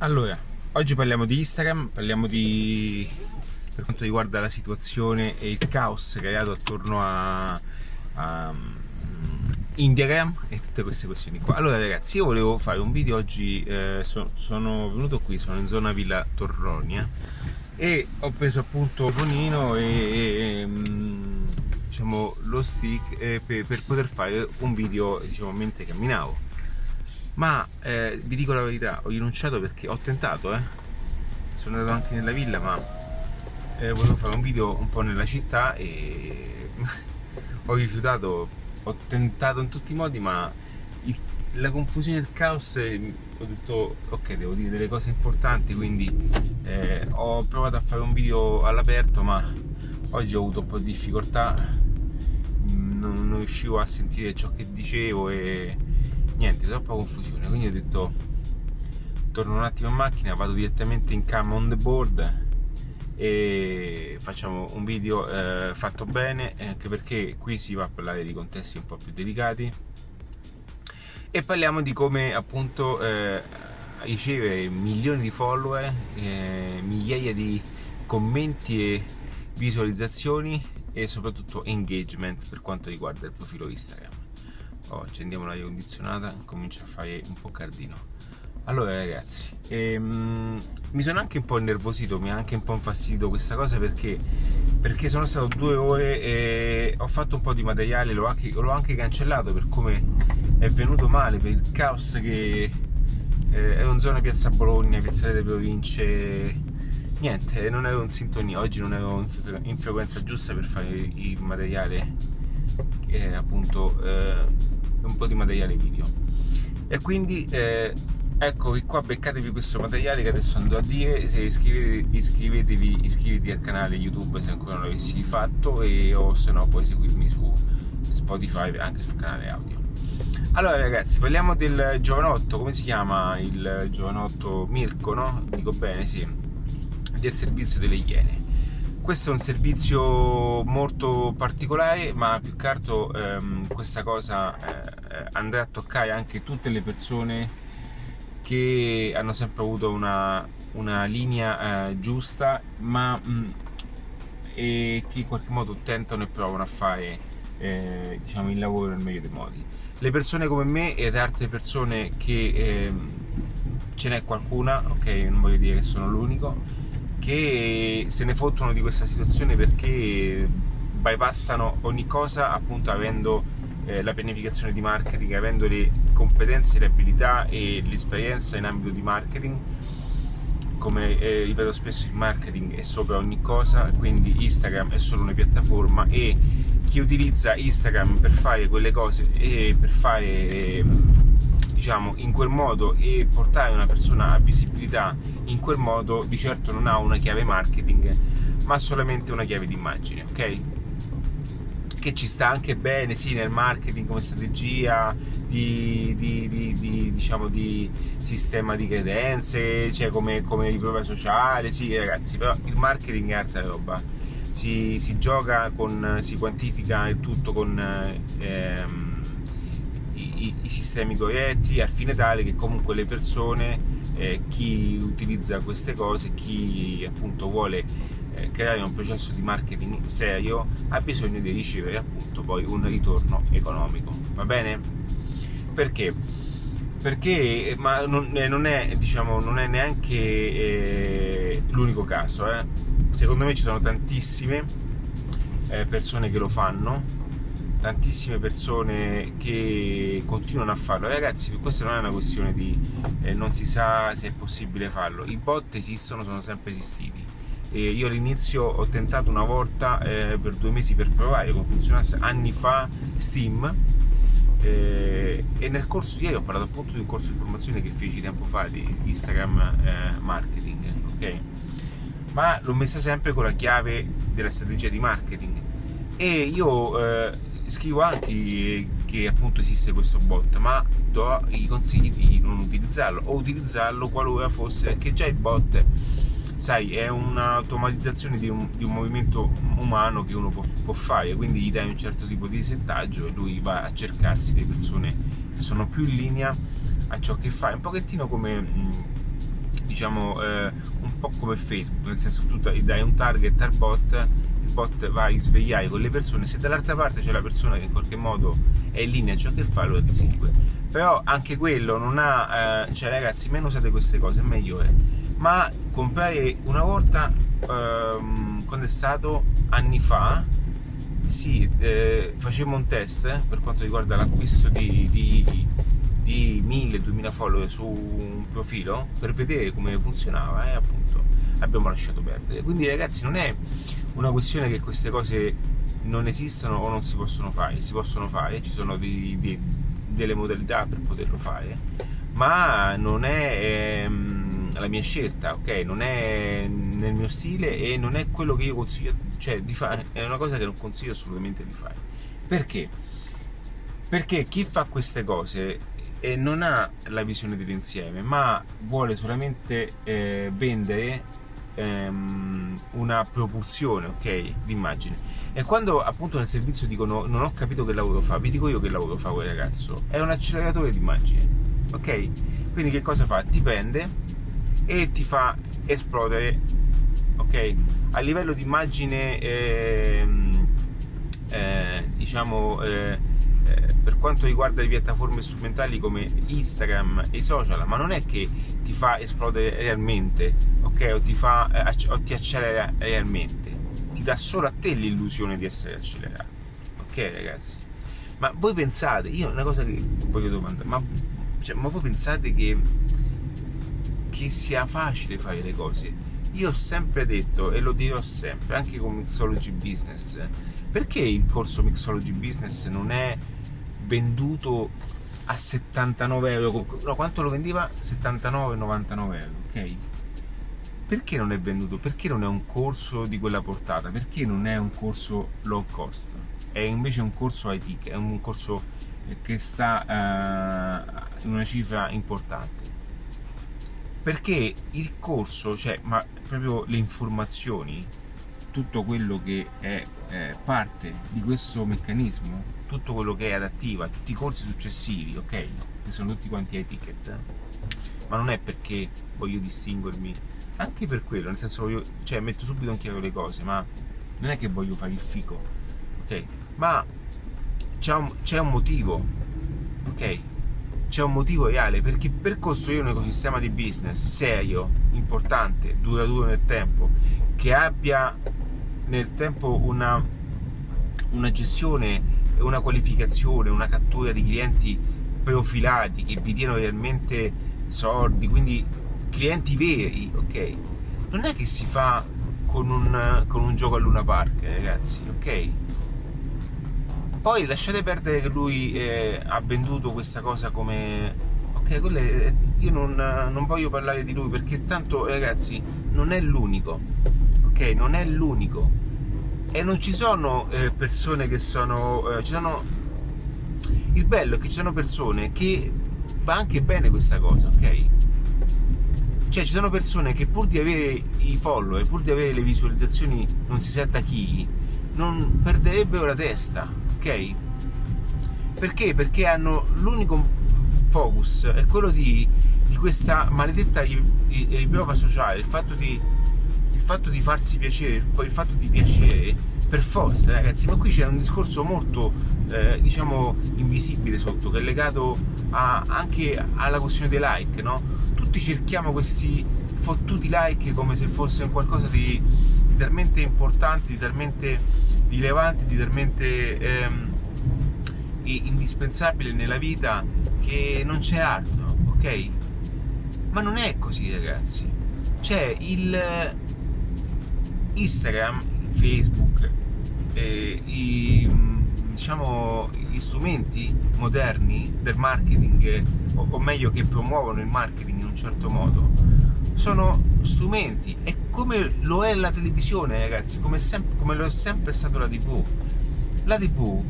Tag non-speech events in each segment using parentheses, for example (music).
Allora, oggi parliamo di Instagram, parliamo di per quanto riguarda la situazione e il caos creato attorno a, a mm, Instagram e tutte queste questioni qua. Allora ragazzi, io volevo fare un video oggi, eh, so, sono venuto qui, sono in zona Villa Torronia e ho preso appunto fonino e, e mm, diciamo lo stick eh, per, per poter fare un video diciamo mentre camminavo ma eh, vi dico la verità, ho rinunciato perché ho tentato, eh. Sono andato anche nella villa, ma eh, volevo fare un video un po' nella città e (laughs) ho rifiutato, ho tentato in tutti i modi, ma il, la confusione il caos eh, ho detto ok, devo dire delle cose importanti, quindi eh, ho provato a fare un video all'aperto, ma oggi ho avuto un po' di difficoltà, non, non riuscivo a sentire ciò che dicevo e niente, troppa confusione, quindi ho detto torno un attimo in macchina, vado direttamente in cam on the board e facciamo un video eh, fatto bene, anche perché qui si va a parlare di contesti un po' più delicati. E parliamo di come appunto eh, riceve milioni di follower, eh, migliaia di commenti e visualizzazioni e soprattutto engagement per quanto riguarda il profilo Instagram oh, accendiamo l'aria condizionata comincia a fare un po' cardino. Allora ragazzi ehm, mi sono anche un po' innervosito mi ha anche un po' infastidito questa cosa perché perché sono stato due ore e ho fatto un po' di materiale l'ho anche, l'ho anche cancellato per come è venuto male per il caos che eh, è un zona piazza Bologna piazzale delle province niente non ero in sintonia. Oggi non ero in frequenza giusta per fare il materiale che appunto eh, un po' di materiale video. E quindi eh, eccovi qua beccatevi questo materiale che adesso andrò a dire. Se iscrivetevi, iscrivetevi iscrivetevi al canale youtube se ancora non l'avessi fatto e o se no puoi seguirmi su spotify anche sul canale audio. Allora ragazzi parliamo del giovanotto. Come si chiama il giovanotto Mirko no? dico bene sì. Del servizio delle iene questo è un servizio molto particolare, ma più che altro ehm, questa cosa eh, andrà a toccare anche tutte le persone che hanno sempre avuto una, una linea eh, giusta, ma mh, mm, e che in qualche modo tentano e provano a fare eh, diciamo, il lavoro nel meglio dei modi. Le persone come me ed altre persone che ehm, ce n'è qualcuna, ok, non voglio dire che sono l'unico che se ne fottono di questa situazione perché bypassano ogni cosa appunto avendo eh, la pianificazione di marketing, avendo le competenze, le abilità e l'esperienza in ambito di marketing. Come eh, ripeto spesso, il marketing è sopra ogni cosa, quindi Instagram è solo una piattaforma e chi utilizza Instagram per fare quelle cose e per fare eh, diciamo in quel modo e portare una persona a visibilità in quel modo di certo non ha una chiave marketing ma solamente una chiave di immagine ok? Che ci sta anche bene sì nel marketing come strategia di, di, di, di diciamo di sistema di credenze cioè come, come riprova sociale sì ragazzi però il marketing è altra roba. Si, si gioca con si quantifica il tutto con ehm, i, i, sistemi corretti al fine tale che comunque le persone, eh, chi utilizza queste cose, chi appunto vuole eh, creare un processo di marketing serio ha bisogno di ricevere appunto poi un ritorno economico. Va bene? Perché? Perché ma non, eh, non è, diciamo, non è neanche eh, l'unico caso. Eh. Secondo me ci sono tantissime eh, persone che lo fanno tantissime persone che continuano a farlo. Ragazzi, questa non è una questione di eh, non si sa se è possibile farlo. I bot esistono, sono sempre esistiti. E io all'inizio ho tentato una volta eh, per due mesi per provare come funzionasse anni fa Steam. Eh, e nel corso di ieri ho parlato appunto di un corso di formazione che feci tempo fa di Instagram eh, marketing, ok? Ma l'ho messa sempre con la chiave della strategia di marketing e io eh, scrivo anche che appunto esiste questo bot, ma do i consigli di non utilizzarlo o utilizzarlo qualora fosse che già il bot, sai, è un'automatizzazione di un, di un movimento umano che uno può, può, fare, quindi gli dai un certo tipo di settaggio e lui va a cercarsi le persone che sono più in linea a ciò che fa, è un pochettino come diciamo eh, un po' come Facebook, nel senso tu dai un target al bot, bot va a svegliare con le persone, se dall'altra parte c'è la persona che in qualche modo è in linea ciò che fa, lo ti segue. Però anche quello non ha, eh, cioè ragazzi, meno usate queste cose, meglio è. Ma comprare una volta, ehm, quando è stato anni fa, sì, eh, facemmo un test eh, per quanto riguarda l'acquisto di, di, di 1000-2000 follower su un profilo per vedere come funzionava e appunto abbiamo lasciato perdere. Quindi ragazzi non è una questione che queste cose non esistono o non si possono fare, si possono fare, ci sono di, di, delle modalità per poterlo fare, ma non è ehm, la mia scelta, ok? Non è nel mio stile e non è quello che io consiglio, cioè di fare, è una cosa che non consiglio assolutamente di fare. Perché? Perché chi fa queste cose e non ha la visione dell'insieme, ma vuole solamente eh, vendere ehm, una proporzione, ok, di immagine. E quando appunto nel servizio dicono non ho capito che lavoro fa, vi dico io che lavoro fa quel ragazzo, è un acceleratore di immagine, ok? Quindi che cosa fa? Ti prende e ti fa esplodere, ok? A livello di immagine, ehm, eh, diciamo... Eh, per quanto riguarda le piattaforme strumentali come Instagram e i social, ma non è che ti fa esplodere realmente, ok? O ti, fa, eh, o ti accelera realmente, ti dà solo a te l'illusione di essere accelerato, ok ragazzi? Ma voi pensate, io una cosa che voglio domandare, ma, cioè, ma voi pensate che, che sia facile fare le cose? Io ho sempre detto e lo dirò sempre, anche con Mixology Business, perché il corso Mixology Business non è venduto a 79 euro. No, quanto lo vendeva? 79,99 euro, ok? Perché non è venduto? Perché non è un corso di quella portata? Perché non è un corso low cost? È invece un corso IT, è un corso che sta uh, una cifra importante. Perché il corso, cioè, ma proprio le informazioni, tutto quello che è eh, parte di questo meccanismo tutto quello che è adattiva, tutti i corsi successivi, ok? Che sono tutti quanti ai ticket, ma non è perché voglio distinguermi, anche per quello, nel senso voglio, cioè metto subito in chiaro le cose, ma non è che voglio fare il fico, ok? Ma c'è un, c'è un motivo, ok? C'è un motivo reale perché per costruire un ecosistema di business serio, importante, duraturo nel tempo, che abbia nel tempo una, una gestione una qualificazione, una cattura di clienti profilati che vi diano realmente soldi, quindi clienti veri, ok? Non è che si fa con un, con un gioco a Luna Park, ragazzi, ok? Poi lasciate perdere che lui eh, ha venduto questa cosa come... Ok, è, io non, non voglio parlare di lui perché tanto, ragazzi, non è l'unico, ok? Non è l'unico e non ci sono eh, persone che sono, eh, sono il bello è che ci sono persone che va anche bene questa cosa ok? Cioè ci sono persone che pur di avere i follower pur di avere le visualizzazioni non si sa da chi non perderebbero la testa ok? Perché? Perché hanno l'unico focus è quello di, di questa maledetta riprova sociale il fatto di fatto di farsi piacere, il fatto di piacere, per forza ragazzi, ma qui c'è un discorso molto eh, diciamo invisibile sotto che è legato a, anche alla questione dei like, no? Tutti cerchiamo questi fottuti like come se fosse qualcosa di, di talmente importante, di talmente rilevante, di talmente ehm, indispensabile nella vita che non c'è altro, ok? Ma non è così ragazzi. C'è il Instagram, Facebook, eh, i, diciamo, gli strumenti moderni del marketing, o, o meglio che promuovono il marketing in un certo modo, sono strumenti. E come lo è la televisione ragazzi come, sempre, come lo è sempre stato la tv la tv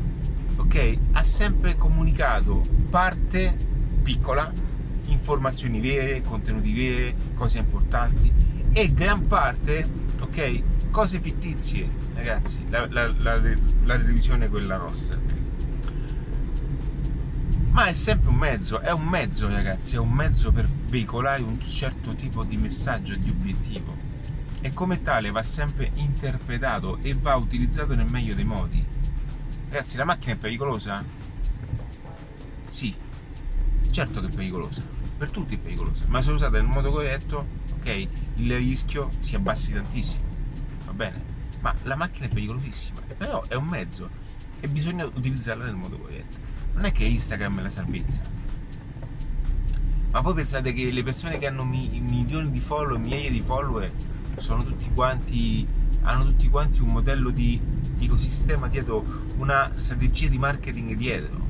ok ha sempre comunicato parte piccola informazioni vere contenuti veri cose importanti e gran parte ok cose fittizie, ragazzi, la, la, la, la televisione è quella nostra. ma è sempre un mezzo, è un mezzo ragazzi, è un mezzo per veicolare un certo tipo di messaggio di obiettivo e come tale va sempre interpretato e va utilizzato nel meglio dei modi. Ragazzi, la macchina è pericolosa? Sì, certo che è pericolosa, per tutti è pericolosa, ma se usata nel modo corretto, ok, il rischio si abbassi tantissimo, va bene? Ma la macchina è pericolosissima, però è un mezzo e bisogna utilizzarla nel modo corretto non è che Instagram è la salvezza. Ma voi pensate che le persone che hanno mi- milioni di follower, migliaia di follower, sono tutti quanti, hanno tutti quanti un modello di, di ecosistema dietro, una strategia di marketing dietro?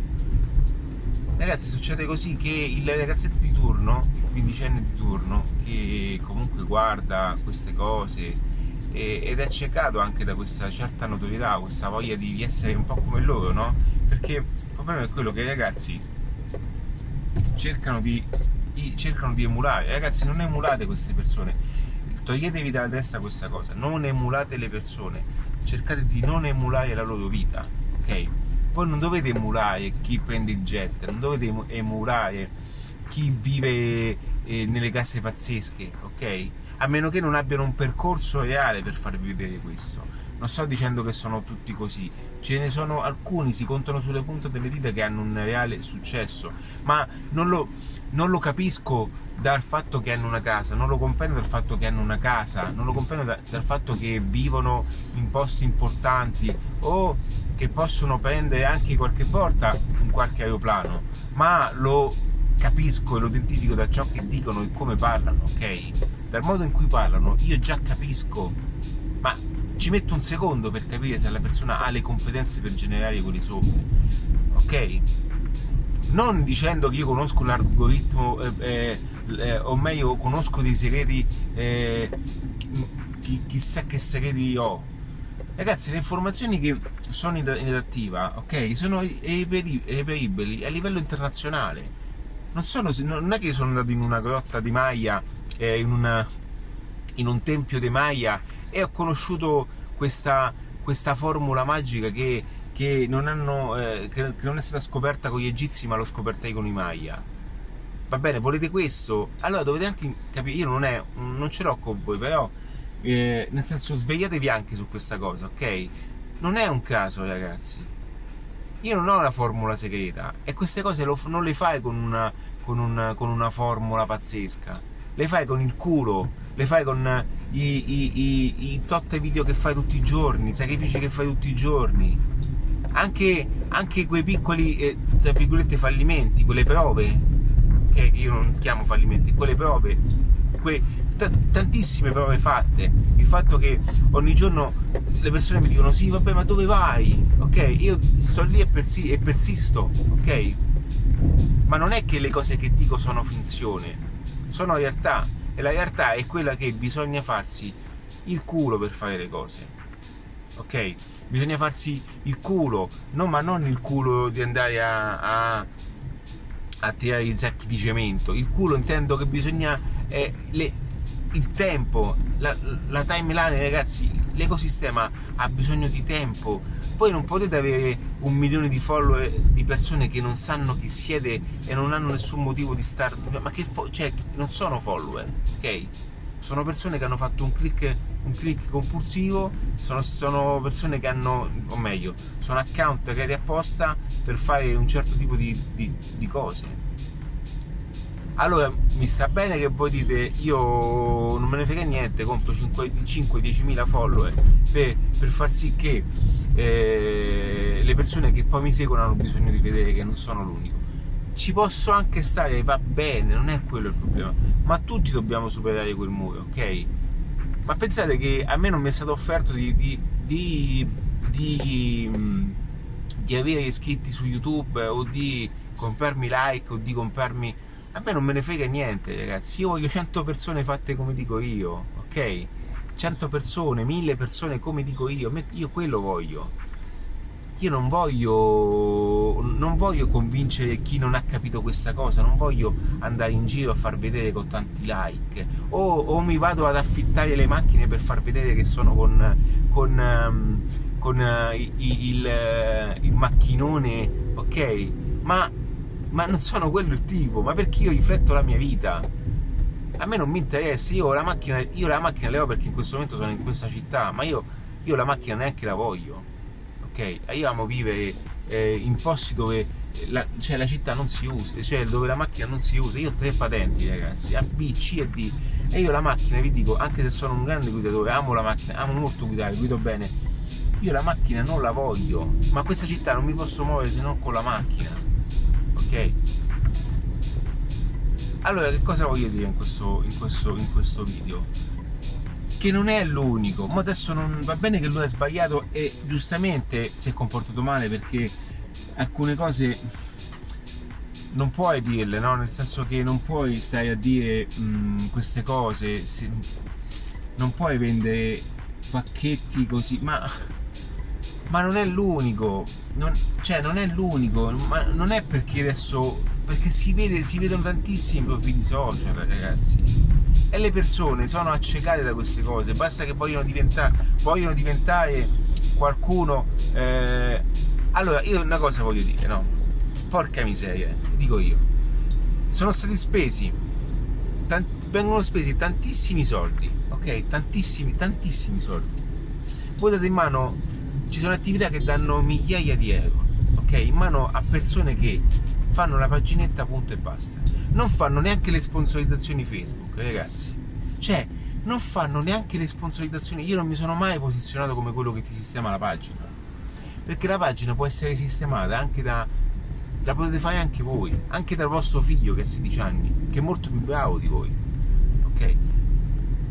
Ragazzi, succede così che il ragazzetto di turno, quindicenne di turno, che comunque guarda queste cose ed è ciecato anche da questa certa notorietà, questa voglia di essere un po' come loro, no? Perché problema è quello che i ragazzi cercano di, cercano di emulare. Ragazzi, non emulate queste persone, toglietevi dalla testa questa cosa, non emulate le persone, cercate di non emulare la loro vita, ok? Voi non dovete emulare chi prende il jet, non dovete emulare chi vive eh, nelle case pazzesche, ok? A meno che non abbiano un percorso reale per farvi vedere questo. Non sto dicendo che sono tutti così, ce ne sono alcuni, si contano sulle punte delle dita che hanno un reale successo, ma non lo, non lo capisco dal fatto che hanno una casa, non lo comprendo dal fatto che hanno una casa, non lo comprendo da, dal fatto che vivono in posti importanti o che possono prendere anche qualche volta un qualche aeroplano, ma lo capisco e lo identifico da ciò che dicono e come parlano, ok? Dal modo in cui parlano io già capisco, ma ci metto un secondo per capire se la persona ha le competenze per generare quelle somme, ok? Non dicendo che io conosco l'algoritmo, eh, eh, eh, o meglio, conosco dei segreti, eh, chi, chissà che segreti ho. Ragazzi, le informazioni che sono in attiva, ok, sono reperibili a livello internazionale. Non, sono, non, è che sono andato in una grotta di Maya, eh, in, una, in un tempio di Maya e ho conosciuto questa, questa formula magica che, che, non hanno, eh, che, non è stata scoperta con gli egizi ma l'ho scoperta con i Maya. Va bene, volete questo? Allora dovete anche capire, io non, è, non ce l'ho con voi, però eh, nel senso svegliatevi anche su questa cosa, ok? Non è un caso ragazzi. Io non ho una formula segreta e queste cose lo, non le fai con una, con, una, con una formula pazzesca, le fai con il culo, le fai con i, i, i, i tot video che fai tutti i giorni, i sacrifici che fai tutti i giorni, anche, anche quei piccoli, eh, tra virgolette, fallimenti, quelle prove, che io non chiamo fallimenti, quelle prove, que, t- tantissime prove fatte, il fatto che ogni giorno le persone mi dicono sì vabbè ma dove vai? Ok, io sto lì e, persi- e persisto, ok? Ma non è che le cose che dico sono finzione, sono realtà e la realtà è quella che bisogna farsi il culo per fare le cose. Ok? Bisogna farsi il culo, no, ma non il culo di andare a, a, a tirare i sacchi di cemento. Il culo intendo che bisogna. Eh, le, il tempo, la, la timeline, ragazzi, l'ecosistema ha bisogno di tempo. Voi non potete avere un milione di follower di persone che non sanno chi siete e non hanno nessun motivo di star ma che fo- cioè non sono follower ok? Sono persone che hanno fatto un click, un click compulsivo sono, sono, persone che hanno o meglio sono account creati apposta per fare un certo tipo di, di, di cose allora mi sta bene che voi dite io non me ne frega niente, compro 5-10 mila follower per, per, far sì che eh, le persone che poi mi seguono hanno bisogno di vedere che non sono l'unico. Ci posso anche stare, va bene, non è quello il problema, ma tutti dobbiamo superare quel muro, ok? Ma pensate che a me non mi è stato offerto di, di, di, di, di avere iscritti su YouTube o di comprarmi like o di comprarmi a me non me ne frega niente, ragazzi. Io voglio 100 persone fatte come dico io, ok? 100 persone, 1000 persone come dico io. Io quello voglio. Io non voglio, non voglio convincere chi non ha capito questa cosa, non voglio andare in giro a far vedere con tanti like o, o mi vado ad affittare le macchine per far vedere che sono con, con, ehm, con uh, il, il, il macchinone, ok? Ma ma non sono quello il tipo, ma perché io rifletto la mia vita. A me non mi interessa, io la macchina, io la macchina le ho perché in questo momento sono in questa città, ma io, io la macchina neanche la voglio. Ok? Io amo vivere eh, in posti dove la, cioè la città non si usa, cioè dove la macchina non si usa. Io ho tre patenti, ragazzi, A, B, C e D. E io la macchina, vi dico, anche se sono un grande guidatore, amo la macchina, amo molto guidare, guido bene. Io la macchina non la voglio, ma questa città non mi posso muovere se non con la macchina. Ok? Allora, che cosa voglio dire in questo, in questo, in questo video? Che non è l'unico, ma adesso non va bene che lui è sbagliato e giustamente si è comportato male perché alcune cose non puoi dirle, no? Nel senso che non puoi stare a dire mh, mm, queste cose, se, non puoi vendere pacchetti così, ma, ma non è l'unico, non, cioè non è l'unico, ma non è perché adesso, perché si, vede, si vedono tantissimi profili social ragazzi e le persone sono accecate da queste cose, basta che vogliono diventare, vogliono diventare qualcuno eh, allora, io una cosa voglio dire, no? Porca miseria, dico io. Sono stati spesi, tanti, vengono spesi tantissimi soldi, ok? Tantissimi, tantissimi soldi. Voi date in mano, ci sono attività che danno migliaia di euro, ok? In mano a persone che fanno la paginetta punto e basta. Non fanno neanche le sponsorizzazioni Facebook, ragazzi. Cioè, non fanno neanche le sponsorizzazioni. Io non mi sono mai posizionato come quello che ti sistema la pagina perché la pagina può essere sistemata anche da la potete fare anche voi anche dal vostro figlio che ha 16 anni che è molto più bravo di voi ok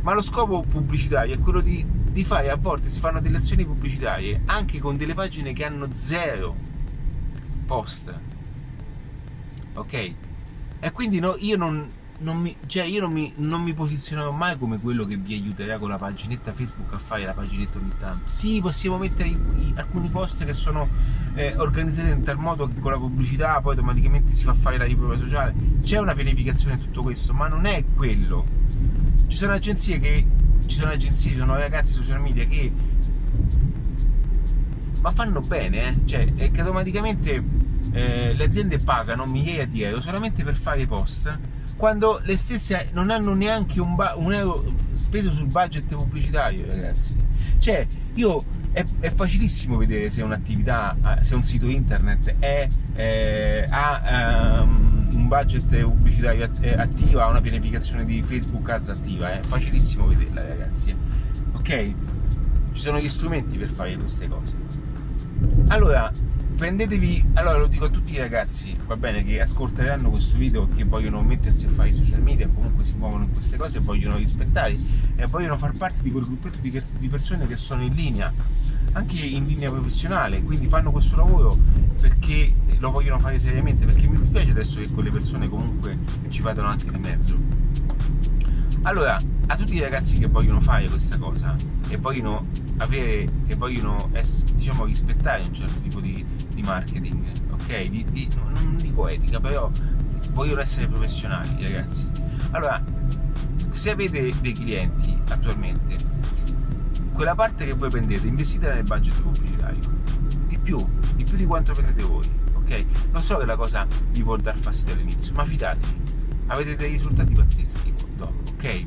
ma lo scopo pubblicitario è quello di, di fare a volte si fanno delle azioni pubblicitarie anche con delle pagine che hanno zero post ok e quindi no, io non, non mi, cioè io non mi, non mi, posizionerò mai come quello che vi aiuterà con la paginetta Facebook a fare la paginetta ogni tanto. Sì, possiamo mettere i, i, alcuni post che sono eh, organizzati in tal modo che con la pubblicità poi automaticamente si fa fare la riprova sociale. C'è una pianificazione in tutto questo, ma non è quello. Ci sono agenzie che. Ci sono agenzie, ci sono ragazzi social media che. Ma fanno bene, eh? Cioè, che automaticamente eh, le aziende pagano migliaia di euro solamente per fare post quando le stesse non hanno neanche un, ba- un euro speso sul budget pubblicitario, ragazzi. Cioè, io è, è facilissimo vedere se un'attività, eh, se un sito internet è, eh, ha um, un budget pubblicitario attivo, ha una pianificazione di Facebook Ads attiva, è facilissimo vederla, ragazzi. Ok? Ci sono gli strumenti per fare queste cose. Allora, prendetevi, allora lo dico a tutti i ragazzi, va bene, che ascolteranno questo video, che vogliono mettersi a fare i social media, comunque si muovono in queste cose, vogliono rispettare e vogliono far parte di quel gruppetto di persone che sono in linea, anche in linea professionale, quindi fanno questo lavoro perché lo vogliono fare seriamente, perché mi dispiace adesso che quelle persone comunque ci vadano anche di mezzo. Allora, a tutti i ragazzi che vogliono fare questa cosa e vogliono avere e vogliono diciamo rispettare un certo tipo di, di marketing, ok? Di, di, non dico etica, però vogliono essere professionali, ragazzi. Allora, se avete dei clienti attualmente, quella parte che voi prendete, investitela nel budget pubblicitario. Di più, di più di quanto prendete voi, ok? Lo so che la cosa vi può dar fastidio all'inizio, ma fidatevi, avete dei risultati pazzeschi dopo, ok?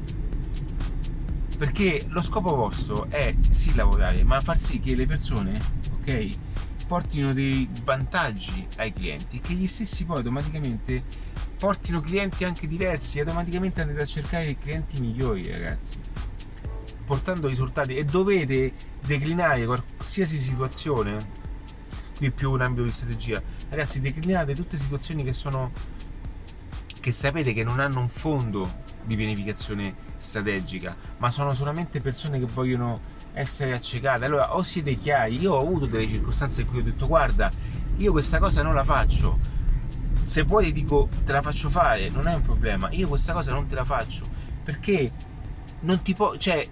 perché lo scopo vostro è sì lavorare, ma far sì che le persone, ok, portino dei vantaggi ai clienti che gli stessi poi automaticamente portino clienti anche diversi e automaticamente andate a cercare clienti migliori, ragazzi. Portando risultati e dovete declinare qualsiasi situazione. Qui più un ambito di strategia. Ragazzi, declinate tutte situazioni che sono che sapete che non hanno un fondo di pianificazione strategica, ma sono solamente persone che vogliono essere accecate. Allora, o siete chiari, io ho avuto delle circostanze in cui ho detto guarda, io questa cosa non la faccio. Se vuoi ti dico te la faccio fare, non è un problema. Io questa cosa non te la faccio perché non ti può, cioè,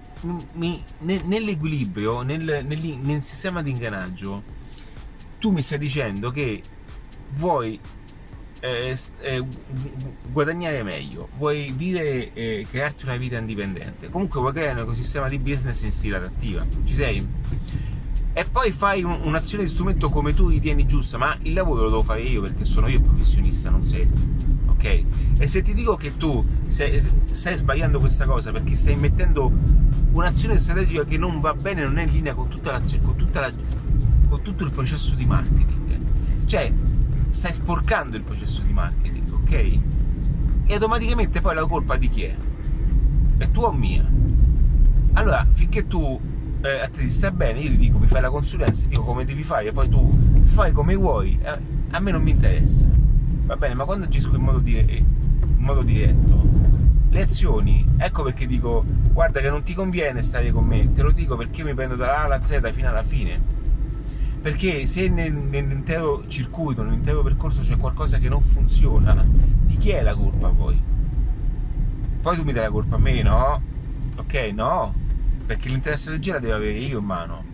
mi, nell'equilibrio, nel, nel, nel sistema di ingranaggio, tu mi stai dicendo che vuoi eh, eh, guadagnare meglio, vuoi vivere e crearti una vita indipendente, comunque vuoi creare un ecosistema di business in stile adattiva, ci sei? e poi fai un, un'azione di strumento come tu ritieni giusta, ma il lavoro lo devo fare io perché sono io il professionista, non sei tu. Ok? E se ti dico che tu stai, stai sbagliando questa cosa perché stai mettendo un'azione strategica che non va bene, non è in linea con, tutta la, con, tutta la, con tutto il processo di marketing, cioè stai sporcando il processo di marketing, ok? E automaticamente poi la colpa di chi è? È tua o mia? Allora, finché tu eh, a te ti sta bene, io ti dico mi fai la consulenza, ti dico come devi fare, e poi tu fai come vuoi, eh, a me non mi interessa. Va bene, ma quando agisco in modo, di, in modo diretto, le azioni, ecco perché dico guarda che non ti conviene stare con me, te lo dico perché mi prendo dalla A alla Z fino alla fine. Perché se nel, nell'intero circuito, nell'intero percorso c'è qualcosa che non funziona, di chi è la colpa poi? Poi tu mi dai la colpa a me, no? Ok, no, perché l'intera strategia la devo avere io in mano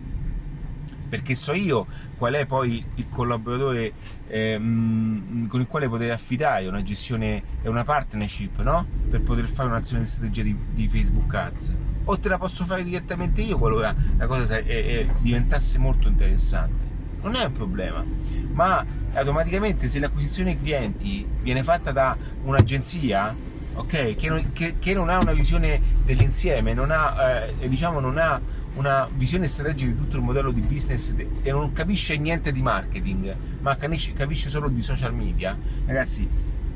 perché so io qual è poi il collaboratore ehm, con il quale poter affidare una gestione e una partnership no? per poter fare un'azione di strategia di, di, Facebook Ads o te la posso fare direttamente io qualora la cosa è, è, diventasse molto interessante non è un problema ma automaticamente se l'acquisizione clienti viene fatta da un'agenzia ok che non, che, che non ha una visione dell'insieme non ha eh, diciamo non ha una visione strategica di tutto il modello di business e non capisce niente di marketing, ma capisce solo di social media, ragazzi,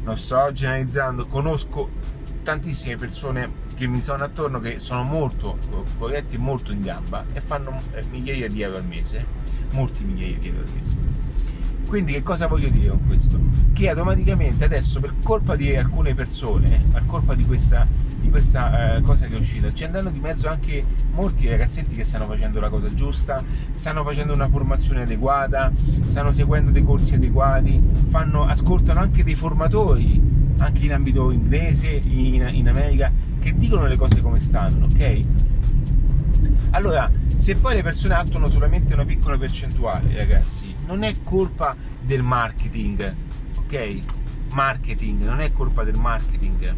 non sto generalizzando, conosco tantissime persone che mi sono attorno che sono molto corretti e molto in gamba e fanno eh, migliaia di euro al mese, molti migliaia di euro al mese. Quindi che cosa voglio dire con questo? Che automaticamente adesso per colpa di alcune persone, per colpa di questa di questa eh, cosa che è uscita. Ci andranno di mezzo anche molti ragazzetti che stanno facendo la cosa giusta, stanno facendo una formazione adeguata, stanno seguendo dei corsi adeguati, fanno, ascoltano anche dei formatori, anche in ambito inglese, in, in America, che dicono le cose come stanno, ok? Allora, se poi le persone attuano solamente una piccola percentuale, ragazzi, non è colpa del marketing, ok? Marketing, non è colpa del marketing,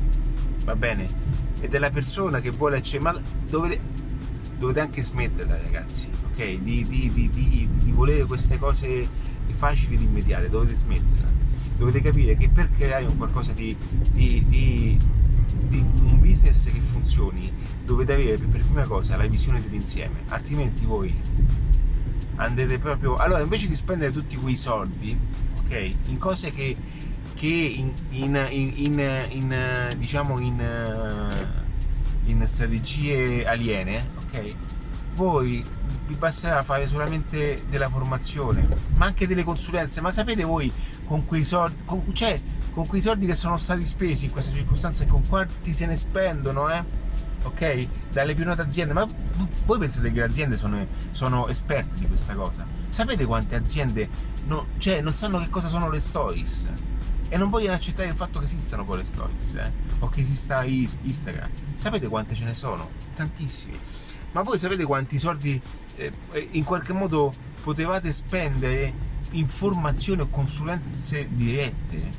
va bene? e della persona che vuole accedere, ma dovete, dovete anche smetterla ragazzi, ok? Di, di, di, di, volere queste cose facili ed immediate, dovete smetterla. Dovete capire che per creare un qualcosa di, di un business che funzioni, dovete avere per prima cosa la visione dell'insieme, altrimenti voi andrete proprio... Allora, invece di spendere tutti quei soldi, ok? In cose che che in, in, in, in diciamo in, strategie aliene, ok? Voi vi basterà fare solamente della formazione, ma anche delle consulenze. Ma sapete voi con quei soldi, con, cioè, con quei soldi che sono stati spesi in queste circostanze, con quanti se ne spendono, eh? Ok? Dalle più note aziende, ma voi pensate che le aziende sono, sono esperte di questa cosa? Sapete quante aziende no, cioè, non sanno che cosa sono le stories? e non vogliono accettare il fatto che esistano poi le stories eh? o che esista Instagram. Sapete quante ce ne sono? Tantissimi. Ma voi sapete quanti soldi eh, in qualche modo potevate spendere informazioni o consulenze dirette?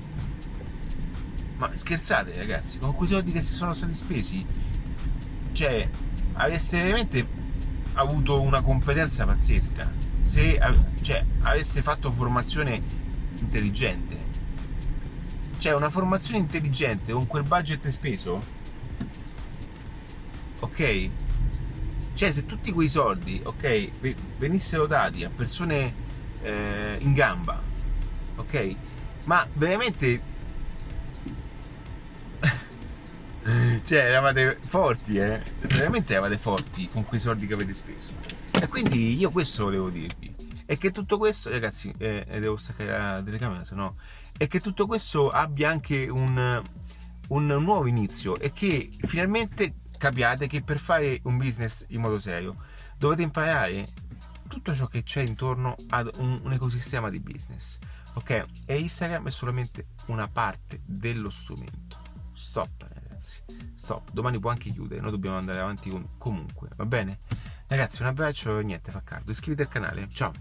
Ma scherzate ragazzi, con quei soldi che si sono stati spesi? Cioè, avreste veramente avuto una competenza pazzesca se cioè, aveste fatto formazione intelligente cioè una formazione intelligente con quel budget speso, ok? Cioè se tutti quei soldi, ok, venissero dati a persone eh, in gamba, ok? Ma veramente... cioè eravate forti, eh? Cioè, veramente eravate forti con quei soldi che avete speso. E quindi io questo volevo dirvi. E che tutto questo, ragazzi, eh, devo staccare la telecamera, se no e che tutto questo abbia anche un, un nuovo inizio e che finalmente capiate che per fare un business in modo serio dovete imparare tutto ciò che c'è intorno ad un, un, ecosistema di business. Ok? E Instagram è solamente una parte dello strumento. Stop, ragazzi. Stop. Domani può anche chiudere, noi dobbiamo andare avanti com- comunque. Va bene? Ragazzi, un abbraccio e niente, fa caldo. Iscriviti al canale. Ciao.